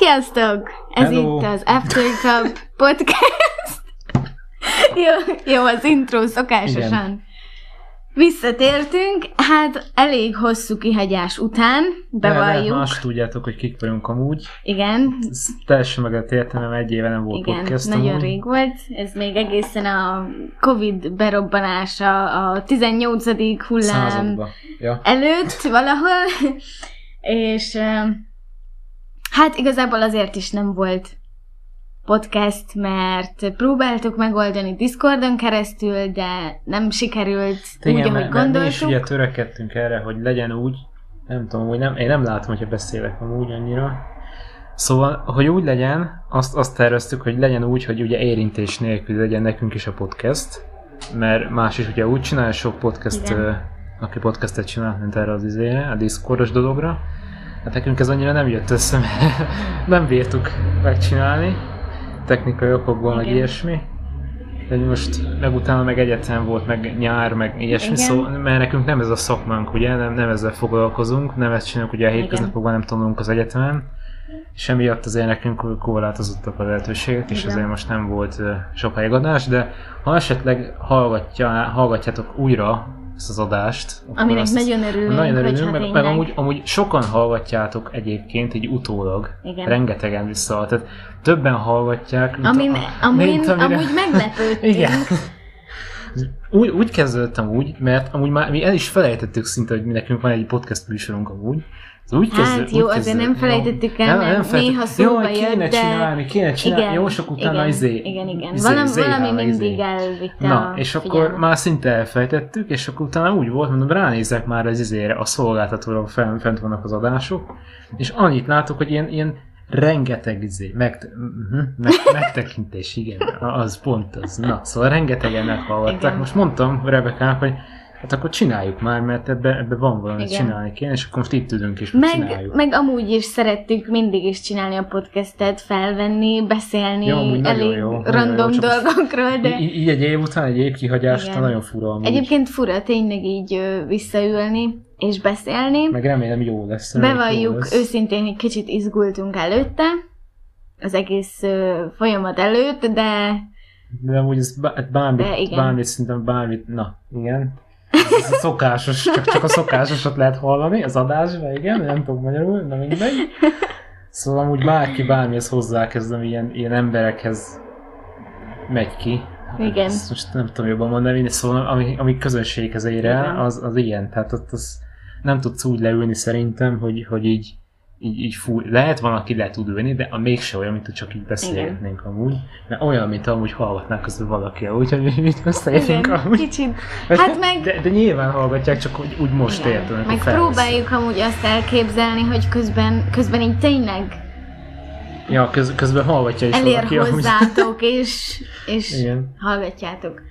Sziasztok! Ez Hello. itt az After Cup podcast. jó, jó, az intro szokásosan. Igen. Visszatértünk, hát elég hosszú kihagyás után, De, de bevalljuk. más tudjátok, hogy kik vagyunk amúgy. Igen, Ez teljesen meg lehet érteni, mert egy éve nem volt igen, podcast nagyon amúgy. rég volt. Ez még egészen a Covid berobbanása, a 18. hullám Századba. Ja. előtt valahol, és hát igazából azért is nem volt podcast, mert próbáltuk megoldani Discordon keresztül, de nem sikerült úgy, ahogy mert mi is gondoltuk. ugye törekedtünk erre, hogy legyen úgy, nem tudom, hogy nem, én nem látom, hogyha beszélek amúgy annyira. Szóval, hogy úgy legyen, azt, azt terveztük, hogy legyen úgy, hogy ugye érintés nélkül legyen nekünk is a podcast, mert más is ugye úgy csinál, sok podcast, Igen. aki podcastet csinál, mint erre az izére, a Discordos dologra. Hát nekünk ez annyira nem jött össze, mert nem bírtuk megcsinálni, technikai okokból, meg ilyesmi. De most, meg utána meg egyetem volt, meg nyár, meg ilyesmi, Igen. szóval, mert nekünk nem ez a szakmánk, ugye, nem, nem ezzel foglalkozunk, nem ezt csinálunk, ugye a hétköznapokban nem tanulunk az egyetemen, és emiatt azért nekünk korlátozottak a lehetőségek, és Igen. ezért most nem volt ö, sokáig adás, de ha esetleg hallgatja, hallgatjátok újra ezt az adást, Aminek azt- nagyon örülünk, nagyon örülünk, hogyha meg, meg amúgy, amúgy sokan hallgatjátok egyébként így utólag, Igen. rengetegen vissza, tehát többen hallgatják, mint Amin, a- amin, mint amire- amúgy meglepődtünk. Igen. Úgy, úgy kezdődtem úgy, mert amúgy már mi el is felejtettük szinte, hogy mi nekünk van egy podcast műsorunk amúgy. Úgy Hát kezdő- jó, úgy azért nem felejtettük el, mert felejtettük. néha szóba Jó, kéne jött, de- csinálni, kéne csinálni, Igen, jó sok utána igen, izé. Igen, igen. izé, Valami, izé, valami izé. mindig elvitte Na, és akkor figyelmet. már szinte elfejtettük, és akkor utána úgy volt, mondom, ránézek már az izére, a szolgáltatóra fent, fent vannak az adások, és annyit látok, hogy ilyen, ilyen rengeteg izé, meg, uh-huh, meg, megtekintés, igen, az pont az. Na, szóval rengetegen meghallgatták. Most mondtam Rebekának, hogy hát akkor csináljuk már, mert ebbe, ebbe van valami Igen. csinálni kéne, és akkor most itt ülünk, és Meg, csináljuk. meg amúgy is szerettük mindig is csinálni a podcastet, felvenni, beszélni Ja, elég jó, random jó, dolgokról, de Í- így egy év után, egy év kihagyás után nagyon fura amúgy. egyébként fura tényleg így ö, visszaülni és beszélni. Meg remélem jó lesz. reméljük jó Bevalljuk lesz. őszintén, hogy kicsit izgultunk előtte, az egész ö, folyamat előtt, de De amúgy ez bá- bármit, De igen. bármit, szerintem bármit, na, igen. Ez a szokásos, csak, csak a szokásosat lehet hallani az adásban, igen, nem tudok magyarul, na mindegy. Szóval amúgy bárki bármihez hozzákezdem, ilyen, ilyen emberekhez megy ki. Igen. Ezt most nem tudom jobban mondani, szóval ami, ami közönséghez ér el, az, az ilyen. Tehát ott az nem tudsz úgy leülni szerintem, hogy, hogy így, így, így fúj. Lehet van, aki le tud ülni, de a mégse olyan, mint csak így beszélgetnénk amúgy. Mert olyan, mint amúgy hallgatnák közül valaki, úgyhogy mi mit beszélünk igen, amúgy. kicsit. Hát meg, De, de nyilván hallgatják, csak úgy, úgy most igen, értem. meg próbáljuk amúgy azt elképzelni, hogy közben, közben így tényleg Ja, köz, közben hallgatja is elér valaki. amúgy. hozzátok, és, és Igen. hallgatjátok.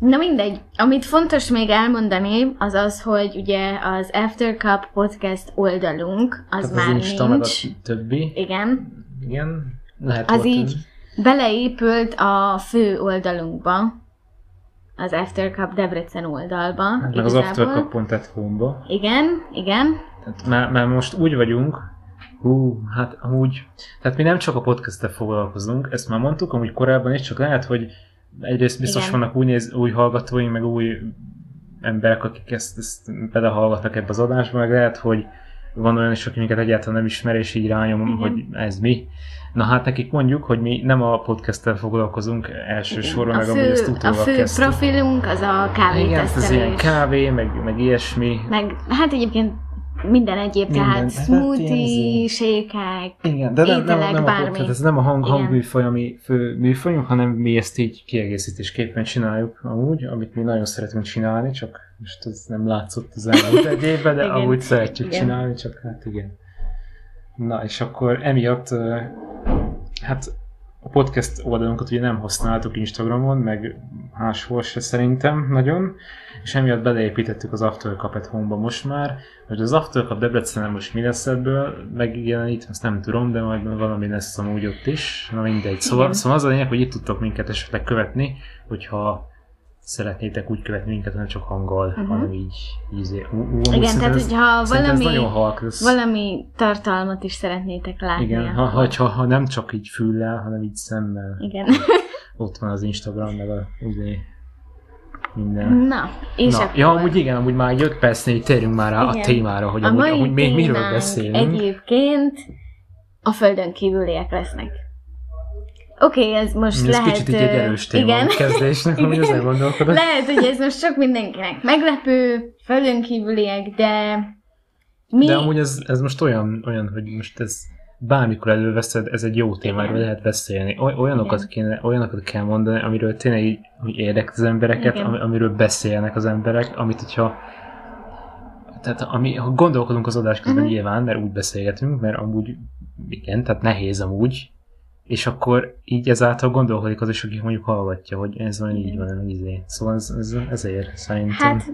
Na mindegy, amit fontos még elmondani, az az, hogy ugye az After Cup podcast oldalunk, az Tehát már az Insta, meg nincs. a többi. Igen, Igen. Lehet az így beleépült a fő oldalunkba, az After Cup Debrecen oldalba. Hát meg az aftercup.at-home-ba. Igen, igen, Tehát már, már most úgy vagyunk, hú, hát amúgy, tehát mi nem csak a podcasttel foglalkozunk, ezt már mondtuk, amúgy korábban is, csak lehet, hogy egyrészt biztos Igen. vannak új, néz, új hallgatóink, meg új emberek, akik ezt, ezt belehallgatnak ebbe az adásba, meg lehet, hogy van olyan is, aki minket egyáltalán nem ismer, és így rányom, Igen. hogy ez mi. Na hát nekik mondjuk, hogy mi nem a podcasttel foglalkozunk elsősorban, meg amúgy ezt fő, a utólag fő kezdtük. profilunk az a Igen, ez ilyen kávé, meg, meg ilyesmi. Meg hát egyébként minden egyéb, Minden. tehát Hát smoothie, ilyen sékák, Igen, de nem, nem, ételek, nem, a, bármi. tehát ez nem a hang, hangműfaj, ami fő műfajunk, hanem mi ezt így kiegészítésképpen csináljuk amúgy, amit mi nagyon szeretünk csinálni, csak most ez nem látszott az elmúlt egy évben, de Igen. amúgy szeretjük Igen. csinálni, csak hát igen. Na, és akkor emiatt, hát a podcast oldalunkat ugye nem használtuk Instagramon, meg máshol se szerintem nagyon, és emiatt beleépítettük az After Cup Home-ba most már, hogy az After Cup Debrecenen most mi lesz ebből megjelenít, azt nem tudom, de majd valami lesz amúgy ott is, na mindegy. Szóval, szóval az a lényeg, hogy itt tudtok minket esetleg követni, hogyha szeretnétek úgy követni minket, nem csak hanggal, uh-huh. hanem így, így ú, Igen, tehát hogyha valami, nagyon halk. Ez, valami tartalmat is szeretnétek látni. igen, ha, ha, ha, ha, nem csak így füllel, hanem így szemmel. Igen. Ott van az Instagram, meg a ugye, minden. Na, és Na, akkor... ja, amúgy igen, amúgy már egy öt percnél így térjünk már rá a Igen. témára, hogy a amúgy, amúgy mi, miről beszélünk. egyébként a földön kívüliek lesznek. Oké, okay, ez most Ez lehet... kicsit így egy erős téma igen. kezdésnek, hogy Igen. ezen gondolkodok. Lehet, hogy ez most sok mindenkinek meglepő, földön kívüliek, de mi... De amúgy ez, ez most olyan, olyan, hogy most ez bármikor előveszed, ez egy jó téma, erről Igen. lehet beszélni. Oly- Olyanokat, kéne, olyanokat kell mondani, amiről tényleg így, így érdekli az embereket, Igen. ami, amiről beszélnek az emberek, amit hogyha tehát ami, ha gondolkodunk az adás közben uh-huh. nyilván, mert úgy beszélgetünk, mert amúgy igen, tehát nehéz amúgy, és akkor így ezáltal gondolkodik az is, aki mondjuk hallgatja, hogy ez van, így van, izé. Szóval ez, ez, ezért szerintem. Hát,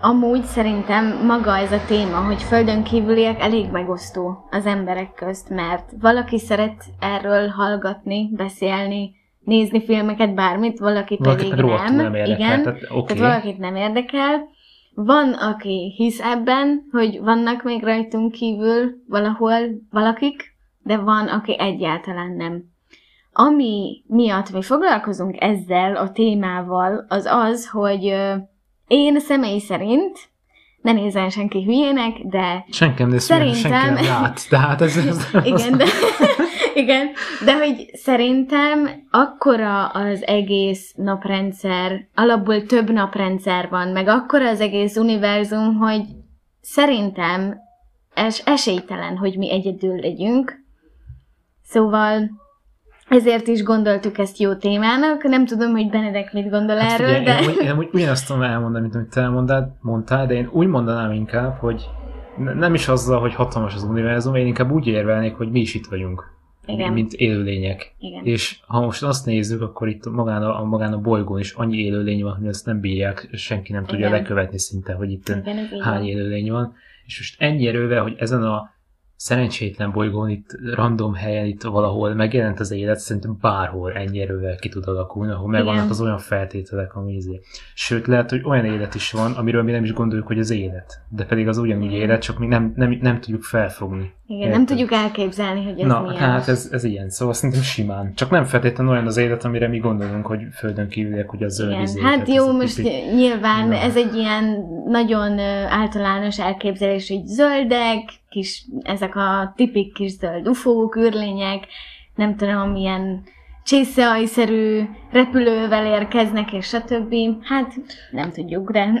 amúgy szerintem maga ez a téma, hogy földön kívüliek elég megosztó az emberek közt, mert valaki szeret erről hallgatni, beszélni, nézni filmeket, bármit, valaki pedig Valakit rohadtul nem. nem érdekel, Igen, tehát oké. tehát valakit nem érdekel. Van, aki hisz ebben, hogy vannak még rajtunk kívül valahol valakik, de van, aki egyáltalán nem. Ami miatt mi foglalkozunk ezzel a témával, az az, hogy én személy szerint, ne nézzen senki hülyének, de Senki nem Szerintem... senki nem lát. Tehát ez, ez igen, de, igen, de hogy szerintem akkora az egész naprendszer, alapból több naprendszer van, meg akkora az egész univerzum, hogy szerintem es- esélytelen, hogy mi egyedül legyünk. Szóval ezért is gondoltuk ezt jó témának. Nem tudom, hogy Benedek mit gondol Hát erről, figyelj, de... én, úgy, én úgy ugyanazt tudom elmondani, mint amit te elmondtál, mondtál, de én úgy mondanám inkább, hogy ne- nem is azzal, hogy hatalmas az univerzum, én inkább úgy érvelnék, hogy mi is itt vagyunk, Igen. mint élőlények. Igen. És ha most azt nézzük, akkor itt magán a, magán a bolygón is annyi élőlény van, hogy ezt nem bírják, senki nem tudja Igen. lekövetni szinte, hogy itt Igen, hány élőlény van. És most ennyi erővel, hogy ezen a szerencsétlen bolygón, itt random helyen, itt valahol megjelent az élet, szerintem bárhol ennyi erővel ki tud alakulni, ahol megvannak az olyan feltételek, ami izé. Sőt, lehet, hogy olyan élet is van, amiről mi nem is gondoljuk, hogy az élet. De pedig az ugyanúgy élet, csak mi nem, nem, nem tudjuk felfogni. Igen, nem Érted? tudjuk elképzelni, hogy ez Na, milyen. hát ez, ez ilyen, szóval szerintem simán. Csak nem feltétlenül olyan az élet, amire mi gondolunk, hogy földön kívüliek, hogy a zöld Igen, izé, hát jó, most tipik- nyilván Na. ez egy ilyen nagyon általános elképzelés, hogy zöldek, kis, ezek a tipik kis zöld ufók, űrlények, nem tudom, milyen csészehajszerű repülővel érkeznek, és stb. Hát nem tudjuk, de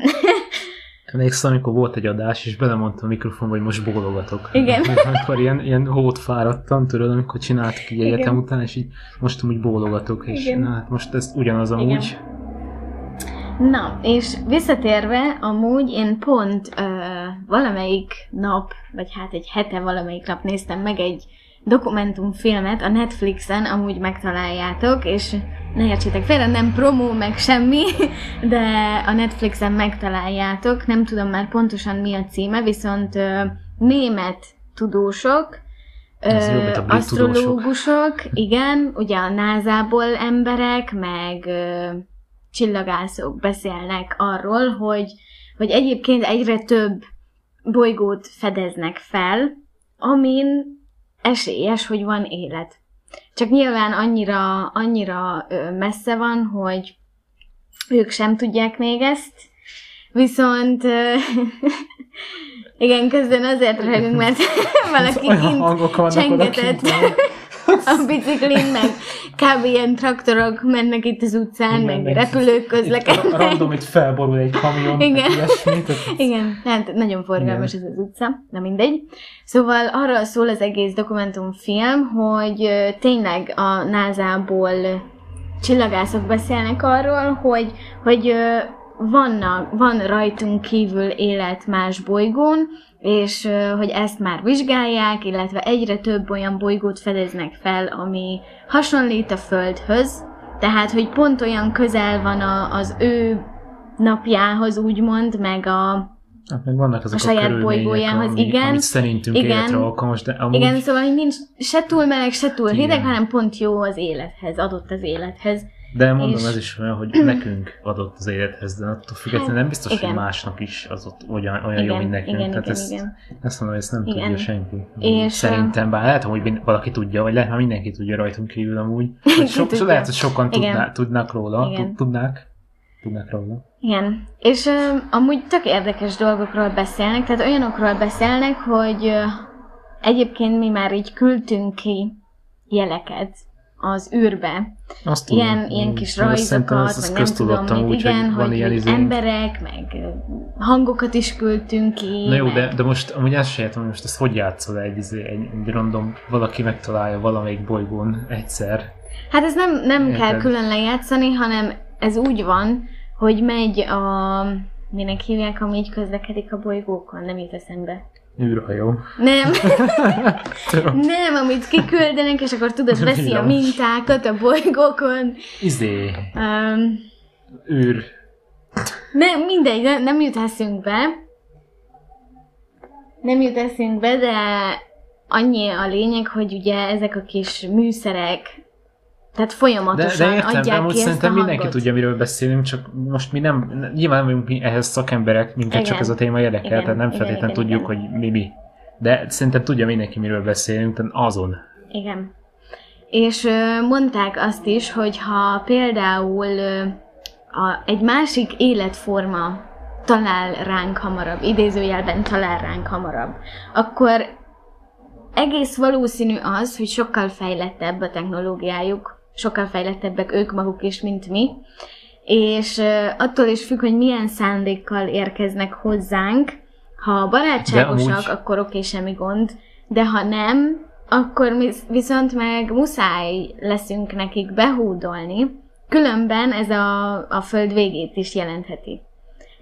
Emlékszem, amikor volt egy adás, és belemondtam a mikrofonba, hogy most bólogatok. Igen. Amikor ilyen, ilyen hót fáradtam, tudod, amikor csináltuk így Igen. egyetem után, és így most úgy bólogatok, és Igen. na, hát most ez ugyanaz amúgy. Na, és visszatérve, amúgy én pont ö, valamelyik nap, vagy hát egy hete valamelyik nap néztem meg egy dokumentumfilmet a Netflixen, amúgy megtaláljátok, és ne értsétek félre, nem promó, meg semmi, de a Netflixen megtaláljátok, nem tudom már pontosan mi a címe, viszont ö, német tudósok, Ez jobb, mint a ö, brit tudósok. asztrológusok, igen, ugye a NASA-ból emberek, meg csillagászok beszélnek arról, hogy, hogy egyébként egyre több bolygót fedeznek fel, amin esélyes, hogy van élet. Csak nyilván annyira, annyira messze van, hogy ők sem tudják még ezt, viszont igen, közben azért röhögünk, mert valaki kint csengetett odakint. A biciklin, meg kb. ilyen traktorok mennek itt az utcán, Igen, meg repülők közlekednek. random itt felborul egy kamion, Igen. ilyesmi. Tehát Igen, hát nagyon forgalmas ez az utca, na mindegy. Szóval arról szól az egész dokumentumfilm, hogy tényleg a NASA-ból csillagászok beszélnek arról, hogy, hogy vannak, van rajtunk kívül élet más bolygón, és hogy ezt már vizsgálják, illetve egyre több olyan bolygót fedeznek fel, ami hasonlít a Földhöz, tehát, hogy pont olyan közel van a, az ő napjához, úgymond, meg a, Hát meg vannak azok A saját körülmények, bolygójához, ami, igen. Amit szerintünk Igen. életre alkalmas, de amúgy Igen, szóval hogy nincs se túl meleg, se túl Igen. hideg, hanem pont jó az élethez, adott az élethez. De mondom, És- ez is olyan, hogy nekünk adott az élethez, de attól függetlenül nem biztos, igen. hogy másnak is az ott olyan, olyan jó, Igen, mint nekünk. igen, Tehát igen, ezt, igen. ezt mondom, ezt nem Igen. tudja senki. És, Szerintem, bár lehet, hogy valaki tudja, vagy lehet, hogy mindenki tudja rajtunk kívül amúgy. So, so, lehet, hogy sokan tudná, tudnak róla. Igen. Tud- Tudnák. Tudnak róla. Igen, és ö, amúgy tök érdekes dolgokról beszélnek, tehát olyanokról beszélnek, hogy ö, egyébként mi már így küldtünk ki jeleket az űrbe. Azt tudom. Ilyen, ilyen kis rajzokat, ez, ez meg nem tudom, úgy, igen, hogy van hogy, ilyen izénk. emberek, meg hangokat is küldtünk ki. Na jó, meg... de, de most amúgy azt sem értem, hogy most ezt hogy játszol egy, izé- egy, egy random, valaki megtalálja valamelyik bolygón egyszer. Hát ez nem, nem Érted. kell külön lejátszani, hanem ez úgy van, hogy megy a... Minek hívják, ami így közlekedik a bolygókon? Nem jut eszembe. Űrhajó. Nem. Nem, amit kiküldenek, és akkor tudod, veszi a mintákat a bolygókon. Izé, Um, űr. nem, mindegy, nem, nem jut eszünkbe. Nem jut eszünkbe, de annyi a lényeg, hogy ugye ezek a kis műszerek, tehát folyamatosan de értem, de adják amúgy ki ezt a szerintem hangot. mindenki tudja, miről beszélünk, csak most mi nem, nyilván nem vagyunk mi ehhez szakemberek, minket Igen. csak ez a téma érdekel, Igen, tehát nem igen, feltétlenül igen, tudjuk, igen. hogy mi mi. De szerintem tudja mindenki, miről beszélünk, tehát azon. Igen. És mondták azt is, hogy ha például a, egy másik életforma talál ránk hamarabb, idézőjelben talál ránk hamarabb, akkor egész valószínű az, hogy sokkal fejlettebb a technológiájuk, sokkal fejlettebbek ők maguk is, mint mi, és attól is függ, hogy milyen szándékkal érkeznek hozzánk. Ha barátságosak, amúgy- akkor oké, semmi gond, de ha nem, akkor mi viszont meg muszáj leszünk nekik behúdolni, különben ez a, a föld végét is jelentheti.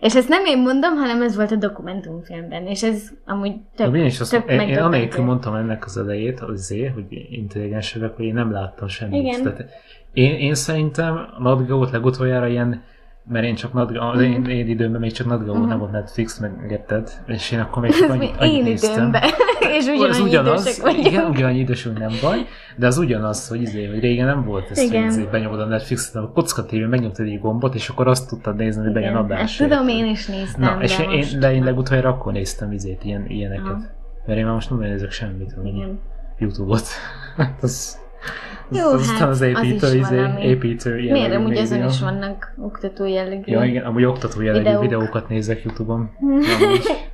És ezt nem én mondom, hanem ez volt a dokumentumfilmben, és ez amúgy De tök, én is azt, tök én, én anélkül mondtam ennek az elejét, azért, hogy intelligens vagyok, hogy én nem láttam semmit. Igen. Tehát én, én szerintem Nadgaót legutoljára ilyen, mert én csak Nadga, az én, én időmben még csak Nadgaó Mhm. nem volt Netflix, meg érted, és én akkor még csak annyit, annyit én néztem. időmben, és az ugyanannyi ugyanaz, idősek vagyunk. igen, ugyanannyi idősünk nem baj, de az ugyanaz, hogy, izé, hogy régen nem volt ez, hogy Igen. izé, benyomod a Netflixet, a kocka tévén megnyomtad egy gombot, és akkor azt tudtad nézni, hogy bejön adás. Ezt tudom, én is néztem, Na, és de én, most... de én legutoljára akkor néztem izét, ilyen, ilyeneket. Aha. Mert én már most nem nézek semmit, hogy. Youtube-ot. az, az, Jó, az, hát, az az építő, is izé, valami. építő Miért jellegű amúgy azon is vannak oktató jellegű? Ja, igen, amúgy oktató jellegű Videók. videókat nézek Youtube-on.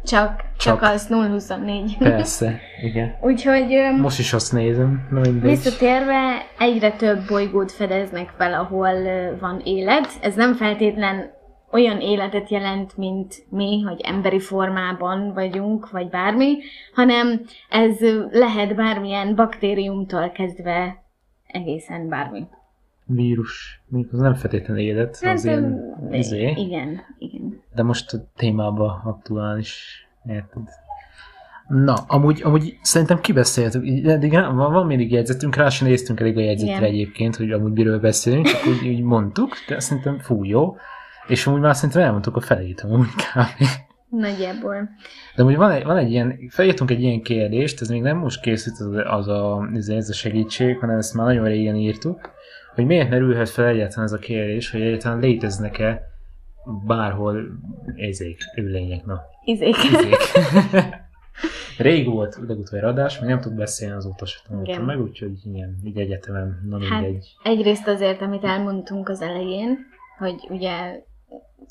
Csak, csak, Csak. az 024. persze, igen. Úgyhogy Most is azt nézem, na mindegy. visszatérve, egyre több bolygót fedeznek fel, ahol van élet. Ez nem feltétlen olyan életet jelent, mint mi, hogy emberi formában vagyunk, vagy bármi, hanem ez lehet bármilyen baktériumtól kezdve egészen bármi. Vírus. Mondjuk az nem feltétlenül élet, az ilyen, izé. Igen, igen. De most a témában aktuális, érted? Na, amúgy, amúgy szerintem kibeszéltük, eddig van, van mindig jegyzetünk, rá sem néztünk elég a jegyzetre Igen. egyébként, hogy amúgy miről beszélünk, csak úgy, úgy mondtuk, de szerintem fú, jó. És amúgy már szerintem elmondtuk a felét amúgy kb. Nagyjából. De amúgy van egy, van egy ilyen, felírtunk egy ilyen kérdést, ez még nem most készült az, az a, ez ez a segítség, hanem ezt már nagyon régen írtuk, hogy miért merülhet fel egyáltalán ez a kérdés, hogy egyáltalán léteznek-e bárhol ezék, ülények, na, Izék. izék. Rég volt legutoljára adás, még nem tud beszélni, azóta sem tanultam meg, úgyhogy igen, így egyetemen, na Hát, mindegy. egyrészt azért, amit elmondtunk az elején, hogy ugye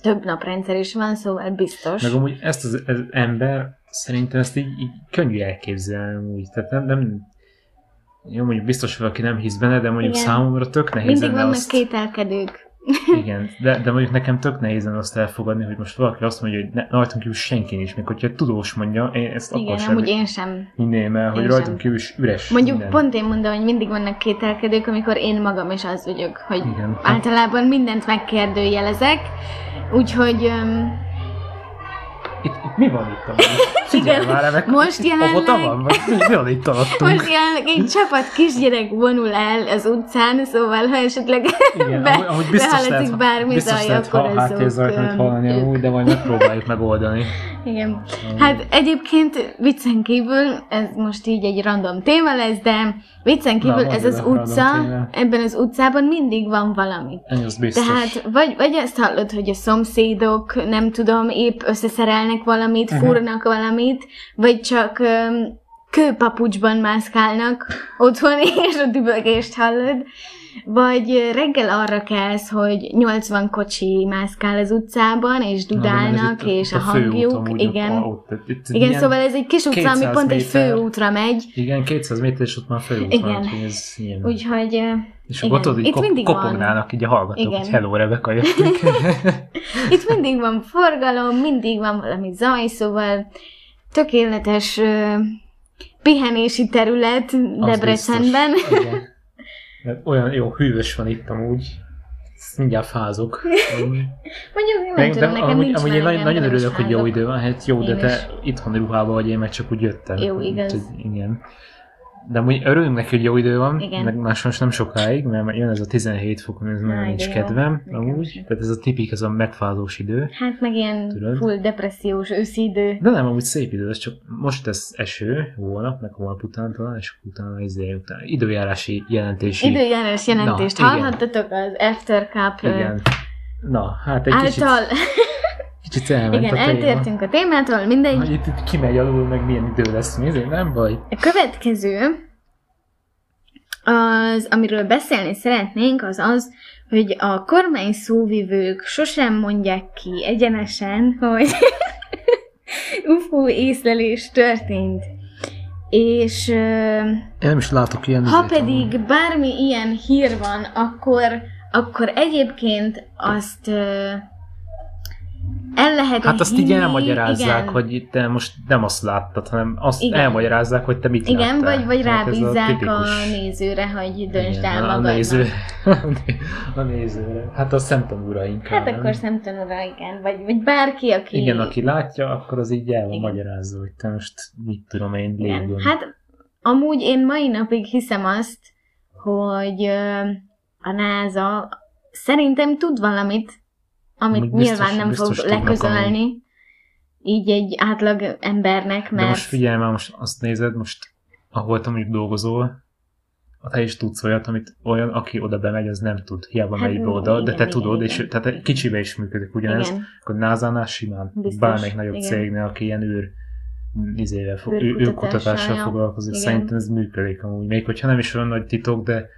több naprendszer is van, szóval biztos. Meg amúgy ezt az, az ember szerintem ezt így, így könnyű elképzelni úgy. Tehát nem, nem jó, mondjuk biztos, valaki nem hisz benne, de mondjuk Igen. számomra tök nehéz Mindig vannak azt, kételkedők. Igen, de, de mondjuk nekem tök nehéz azt elfogadni, hogy most valaki azt mondja, hogy ne, rajtunk kívül senki nincs, még hogyha tudós mondja, én ezt Igen, akkor sem én sem. hinném el, hogy rajtunk kívül is üres Mondjuk minden. pont én mondom, hogy mindig vannak kételkedők, amikor én magam is az vagyok, hogy Igen. általában mindent megkérdőjelezek, úgyhogy Itt, itt Mi van itt Igen. már, ennek Most jelenleg- van? Vagy mi, van itt alattunk? Most jelenleg egy csapat kisgyerek vonul el az utcán, szóval ha esetleg Igen, be, biztos lehet, bármi biztos zaj, lehet akkor ha, háttérzajt azok, majd hallani amúgy, de majd megpróbáljuk megoldani. Igen. Hát egyébként viccen kívül, ez most így egy random téma lesz, de viccen kívül Na, ez az utca, ebben az utcában mindig van valami. Az biztos. Tehát vagy, vagy ezt hallod, hogy a szomszédok, nem tudom, épp összeszerelnek valamit, Mhm. uh-huh. fúrnak valamit, vagy csak um, kőpapucsban mászkálnak otthon, és a dübögést hallod, vagy reggel arra kelsz, hogy 80 kocsi mászkál az utcában, és Na, dudálnak, itt és a főút hangjuk, igen. Ott, ott, itt Igen, ilyen- szóval ez egy kis utca, ami 200 pont egy méter. főútra megy, Igen, 200 méter, és ott már főút Igen. van, ez ilyen. úgyhogy és igen. tudod, így Itt kop- mindig van. kopognának így a hallgatók, Igen. hogy hello, Rebecca, jöttünk. Itt mindig van forgalom, mindig van valami zaj, szóval tökéletes ö, pihenési terület Az Debrecenben. biztos. Igen. Mert olyan jó hűvös van itt amúgy. Ezt mindjárt fázok. Mondjuk nem tudom, de nekem amúgy, nincs amúgy én nagyon, nagyon örülök, hogy jó idő van. Hát jó, de Én te is. itthoni ruhában vagy, én meg csak úgy jöttem. Jó, igaz. Úgyhogy igen. De amúgy örülünk neki, hogy jó idő van, Igen. meg más most nem sokáig, mert jön ez a 17 fok, ez nagyon de nincs jó. kedvem, Nekem amúgy. sem. Tehát ez a tipik, ez a megfázós idő. Hát meg ilyen Tudod? full depressziós őszi idő. De nem, amúgy szép idő, ez csak most ez eső, holnap, meg holnap után talán, és utána izé után. Időjárási jelentési. Időjárás jelentést Na, hallhattatok az After Cup Igen. Na, hát egy által. kicsit elment Igen, a eltértünk a témától, mindegy. Hogy itt, itt kimegy alul, meg milyen idő lesz, ezért nem baj. A következő, az, amiről beszélni szeretnénk, az az, hogy a kormány szóvivők sosem mondják ki egyenesen, hogy UFO észlelés történt. És Én nem is látok ilyen ha izét, amúgy. pedig bármi ilyen hír van, akkor, akkor egyébként azt el lehet Hát azt így hinni, elmagyarázzák, igen. hogy te most nem azt láttad, hanem azt Igen. elmagyarázzák, hogy te mit Igen, láttál. vagy, vagy Hát rábízzák a, tipikus- nézőre, hogy döntsd el a magadnak. néző, a nézőre. Hát a szemtanúra inkább. Hát nem? akkor szemtanúra, igen. Vagy, vagy bárki, aki... Igen, aki látja, akkor az így el van magyarázva, hogy te most mit tudom én, légön. Hát amúgy én mai napig hiszem azt, hogy a NASA szerintem tud valamit, amit Amúgy biztos- nyilván nem biztos fog leközölni így egy átlag embernek, De mert most figyelj már, most azt nézed, most ahol te mondjuk dolgozol, te is tudsz olyat, amit olyan, aki oda bemegy, az nem tud. Hiába Hát megy be oda, de igen, te igen, tudod, igen. és tehát kicsibe is működik ugyanez. igen, Akkor NASA-nál simán, Biztos, bármelyik nagyobb igen. cégnél, aki ilyen űr izével fog, űr, Űrkutatással, űrkutatással foglalkozik, Igen. szerintem ez működik amúgy. Még hogyha nem is olyan nagy titok, de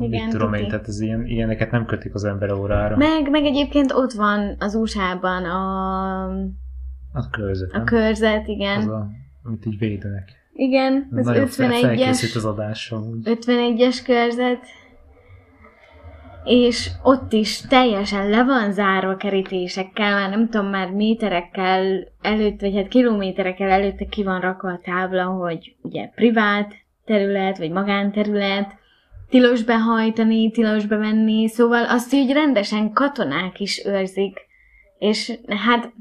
Igen, mit tudom én, tehát ez ilyen, ilyeneket nem kötik az ember órára. meg, meg egyébként ott van az USA-ban a, a körzet, a nem? körzet, igen. Az a, amit így védenek. Igen, az Nagyon fel- felkészült 51-es, az. Úgy. 51-es körzet, és ott is teljesen le van zárva kerítésekkel, már nem tudom, már méterekkel előtt, vagy hát kilométerekkel előtte ki van rakva a tábla, hogy ugye privát terület, vagy magánterület, tilos behajtani, tilos bemenni, szóval azt így rendesen katonák is őrzik, és hát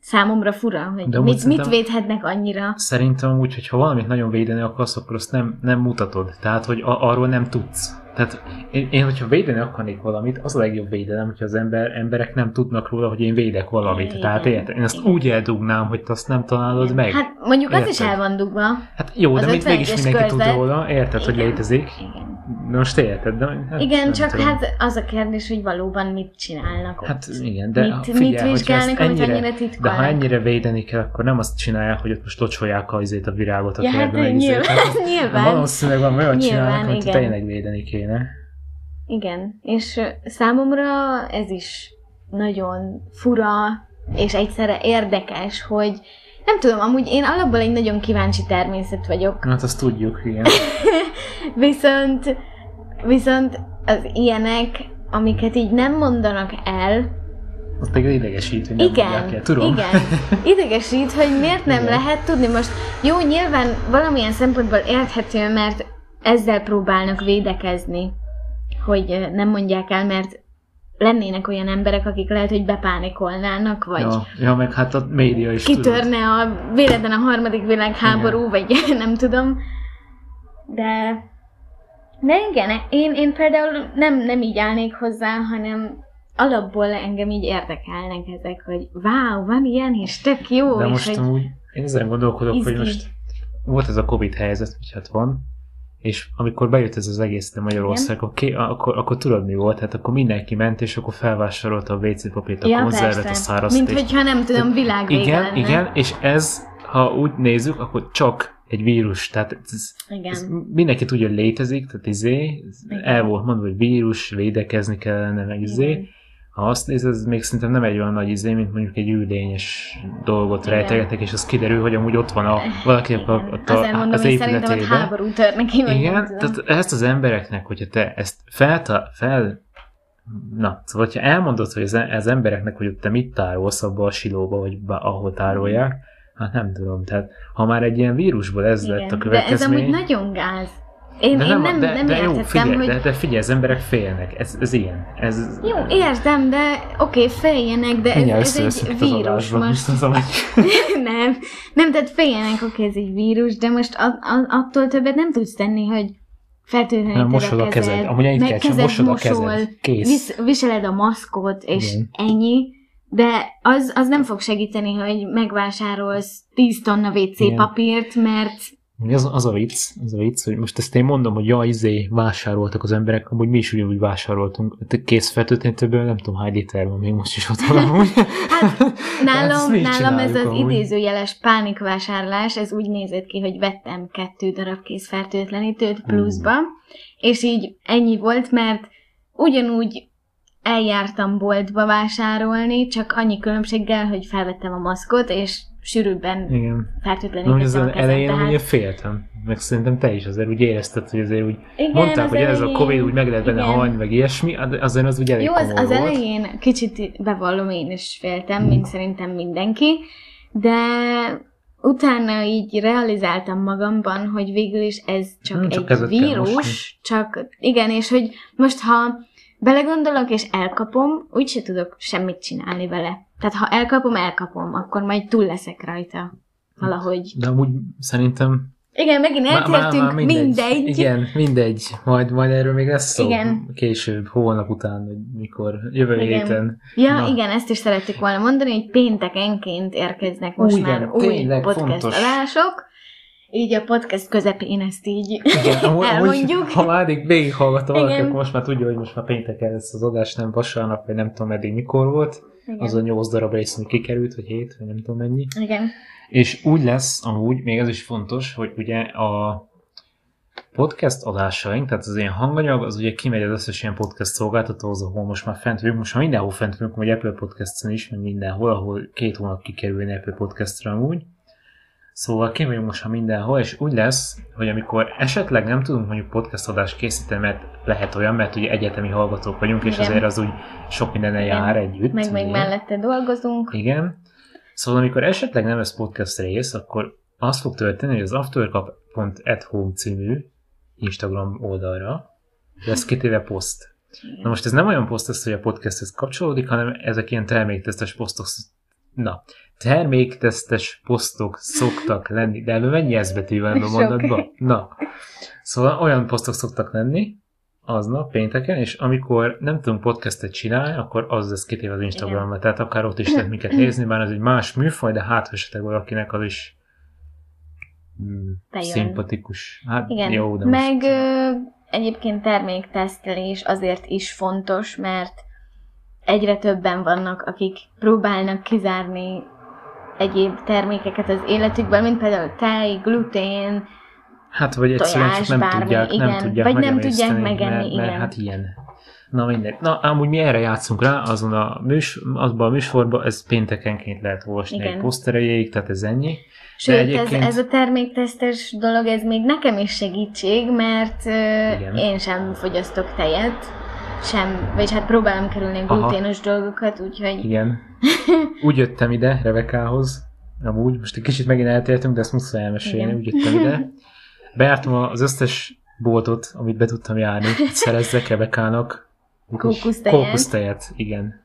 számomra fura, hogy De mit, mit védhetnek annyira. Szerintem úgy, hogy ha valamit nagyon védeni akarsz, akkor azt nem, nem mutatod. Tehát, hogy a, arról nem tudsz. Tehát én, én, hogyha védeni akarnék valamit, az a legjobb védelem, hogyha az ember, emberek nem tudnak róla, hogy én védek valamit. Igen, Tehát érted? Én azt igen. úgy eldugnám, hogy te azt nem találod meg. Hát, Hát mondjuk az is Érted? el van dugva. hát jó, az de még, 51-es mégis mindenki tud körzet- róla, érted, hogy Igen. létezik. Igen. De most érted, de... Hát, Igen, csak tudom. hát az a kérdés, hogy valóban mit csinálnak ott. Hát igen, de mit, figyelj, mit vizsgálnak, amit ennyire, annyira de titkolnak. ha ennyire védeni kell, akkor nem azt csinálják, hogy ott most locsolják a, a virágot a Ja, hát meg izét. nyilván, Hát, nyilván. Valószínűleg van olyan csinálnak, amit tényleg védeni kéne. Igen, és számomra ez is nagyon fura, és egyszerre érdekes, hogy nem tudom, amúgy én alapból egy nagyon kíváncsi természet vagyok, Hát azt tudjuk, igen. viszont, viszont az ilyenek, amiket így nem mondanak el, Az pedig idegesít, hogy nem Igen, el. Tudom. igen. Idegesít, hogy miért nem Igen. lehet tudni. Most jó, nyilván valamilyen szempontból érthető, mert ezzel próbálnak védekezni, hogy nem mondják el, mert lennének olyan emberek, akik lehet, hogy bepánikolnának, vagy Ja, ja, meg hát a média is tudod. kitörne a véletlen a harmadik világháború, vagy nem tudom. De, de igen, én, én például nem, nem így állnék hozzá, hanem alapból engem így érdekelnek ezek, hogy wow, van ilyen, és tök jó, De és most hogy amúgy én ezen gondolkodok, hogy izgi. most volt ez a Covid helyzet, hogy hát van, és amikor bejött ez az egész de Magyarország, akkor, ki- akkor, akkor tudod mi volt? Hát akkor mindenki ment, és akkor felvásárolta a WC papírt, a ja, konzervet, a persze, száraz mint hogyha nem tudom, világ Igen, lenne. igen, és ez, ha úgy nézzük, akkor csak egy vírus, tehát ez, igen. ez mindenki tudja, hogy létezik, tehát izé, ez Igen. el volt mondva, hogy vírus, védekezni kellene, meg izé. Igen. Ha azt nézed, ez még szerintem nem egy olyan nagy izé, mint mondjuk egy űrlényes dolgot Igen. rejtegetek, és az kiderül, hogy amúgy ott van a, valakinek a, a, Igen. a, Azért mondom, az hogy szerintem ott épületében. háború tör neki, Igen, tehát ezt az embereknek, hogyha te ezt fel, fel na, szóval, hogyha elmondod, hogy az, az embereknek, hogy te mit tárolsz abba a silóba, vagy bá, ahol tárolják, hát nem tudom, tehát ha már egy ilyen vírusból ez lett a Igen. De ez következmény, amúgy nagyon gáz. Én, de én nem, de, nem de jó, értettem, figyelj, hogy... de, de figyelj, az emberek félnek, ez, ez ilyen, ez... Jó, értem, de oké, okay, féljenek, de ez, Mindjárt ez egy az vírus most. biztosan, hogy... nem, nem, tehát féljenek, oké, ez egy vírus, de most a, a, attól többet nem tudsz tenni, hogy feltűnheted mosod a kezed. Amúgy ennyit kell, kezed mosod a kezed. Kész. Visz, viseled a maszkot, és Igen. ennyi, de az, az nem fog segíteni, hogy megvásárolsz 10 tonna WC papírt, mert Az, az a vicc, az a vicc, hogy most ezt én mondom, hogy ja, izé, vásároltak az emberek, amúgy mi is ugyanúgy vásároltunk. Te Készfertőtlenítőből nem tudom hány liter van, még most is ott van amúgy. Hát nálam, nálam ez az amúgy. idézőjeles pánikvásárlás, ez úgy nézett ki, hogy vettem kettő darab készfertőtlenítőt pluszba, és így ennyi volt, mert ugyanúgy eljártam boltba vásárolni, csak annyi különbséggel, hogy felvettem a maszkot, és sűrűbben Igen. Fertőtlenítettem az a kezem. elején Tehát... ugye féltem, meg szerintem te is azért úgy érezted, hogy azért úgy Igen, mondták, hogy ez a elején- Covid úgy meg lehet benne halni, meg ilyesmi, azért az úgy elég Jó, az, az volt. elején kicsit bevallom, én is féltem, Mm. mint szerintem mindenki, de utána így realizáltam magamban, hogy végül is ez csak, Hmm, csak egy kell vírus, csak igen, és hogy most ha belegondolok és elkapom, úgyse tudok semmit csinálni vele. Tehát ha elkapom, elkapom, akkor majd túl leszek rajta. Valahogy. De amúgy szerintem Igen, megint Má- má- eltértünk, már mindegy. Igen, mindegy. Majd, majd erről még lesz szó. Igen. Később, hónap után, vagy mikor, jövő Igen. héten. Ja, Na. igen, ezt is szerettük volna mondani, hogy péntekenként érkeznek most igen, már új podcast fontos. adások. Így a podcast közepén ezt így Igen, amúgy, elmondjuk. ha már eddig végighallgatta valaki, akkor most már tudja, hogy most már pénteken lesz az adás, nem vasárnap, vagy nem tudom eddig mikor volt. Igen. Az a nyolc darab rész, ami kikerült, vagy hét, vagy nem tudom mennyi. Igen. És úgy lesz, amúgy, még ez is fontos, hogy ugye a podcast adásaink, tehát az ilyen hanganyag, az ugye kimegy az összes ilyen podcast szolgáltatóhoz, ahol most már fent vagyunk, most már mindenhol fent vagyunk, vagy Apple Podcast-en is, meg mindenhol, ahol két hónap kikerülni Apple Podcast-ra amúgy. Szóval ki vagyunk most már mindenhol, és úgy lesz, hogy amikor esetleg nem tudunk mondjuk podcast adást készíteni, mert lehet olyan, mert ugye egyetemi hallgatók vagyunk, és Igen. azért az úgy sok Igen. jár együtt. Meg még mellette dolgozunk. Igen. Szóval amikor esetleg nem lesz podcast rész, akkor az fog történni, hogy az aftercup.athome című Instagram oldalra lesz kitéve poszt. Na most ez nem olyan poszt hogy a podcasthez kapcsolódik, hanem ezek ilyen terméktesztes posztok. Na, terméktesztes posztok szoktak lenni, de ebben mennyi ez betű van a mondatban? Na, szóval olyan posztok szoktak lenni, aznap, pénteken, és amikor nem tudunk podcastet csinálni, akkor az lesz kitéve az Instagramra, tehát akár ott is lehet minket nézni, bár ez egy más műfaj, de hát esetleg valakinek az is mm, szimpatikus. Hát Igen. jó, de Meg most... ö, egyébként terméktesztelés azért is fontos, mert egyre többen vannak, akik próbálnak kizárni egyéb termékeket az életükből, mint például tej, glutén, Hát, vagy egyszerűen tojás, csak nem bármi, tudják, nem igen. tudják Vagy nem tudják megenni, mert, mert igen. hát ilyen. Na mindegy. Na, amúgy mi erre játszunk rá, azon a, műs, azban a műsorban, ez péntekenként lehet olvasni Igen. egy poszterejéig, tehát ez ennyi. Sőt, egyébként- ez, ez a terméktesztes dolog, ez még nekem is segítség, mert Igen. én sem fogyasztok tejet, sem, vagyis hát próbálom kerülni a Aha. gluténos dolgokat, úgyhogy Igen. Úgy jöttem ide Rebekához, amúgy, most egy kicsit megint eltértünk, de ezt muszáj elmesélni, Igen. úgy jöttem ide. Bejártam az összes boltot, amit be tudtam járni, szerezzek Rebekának Kókusztejet. Kókusztejet, igen.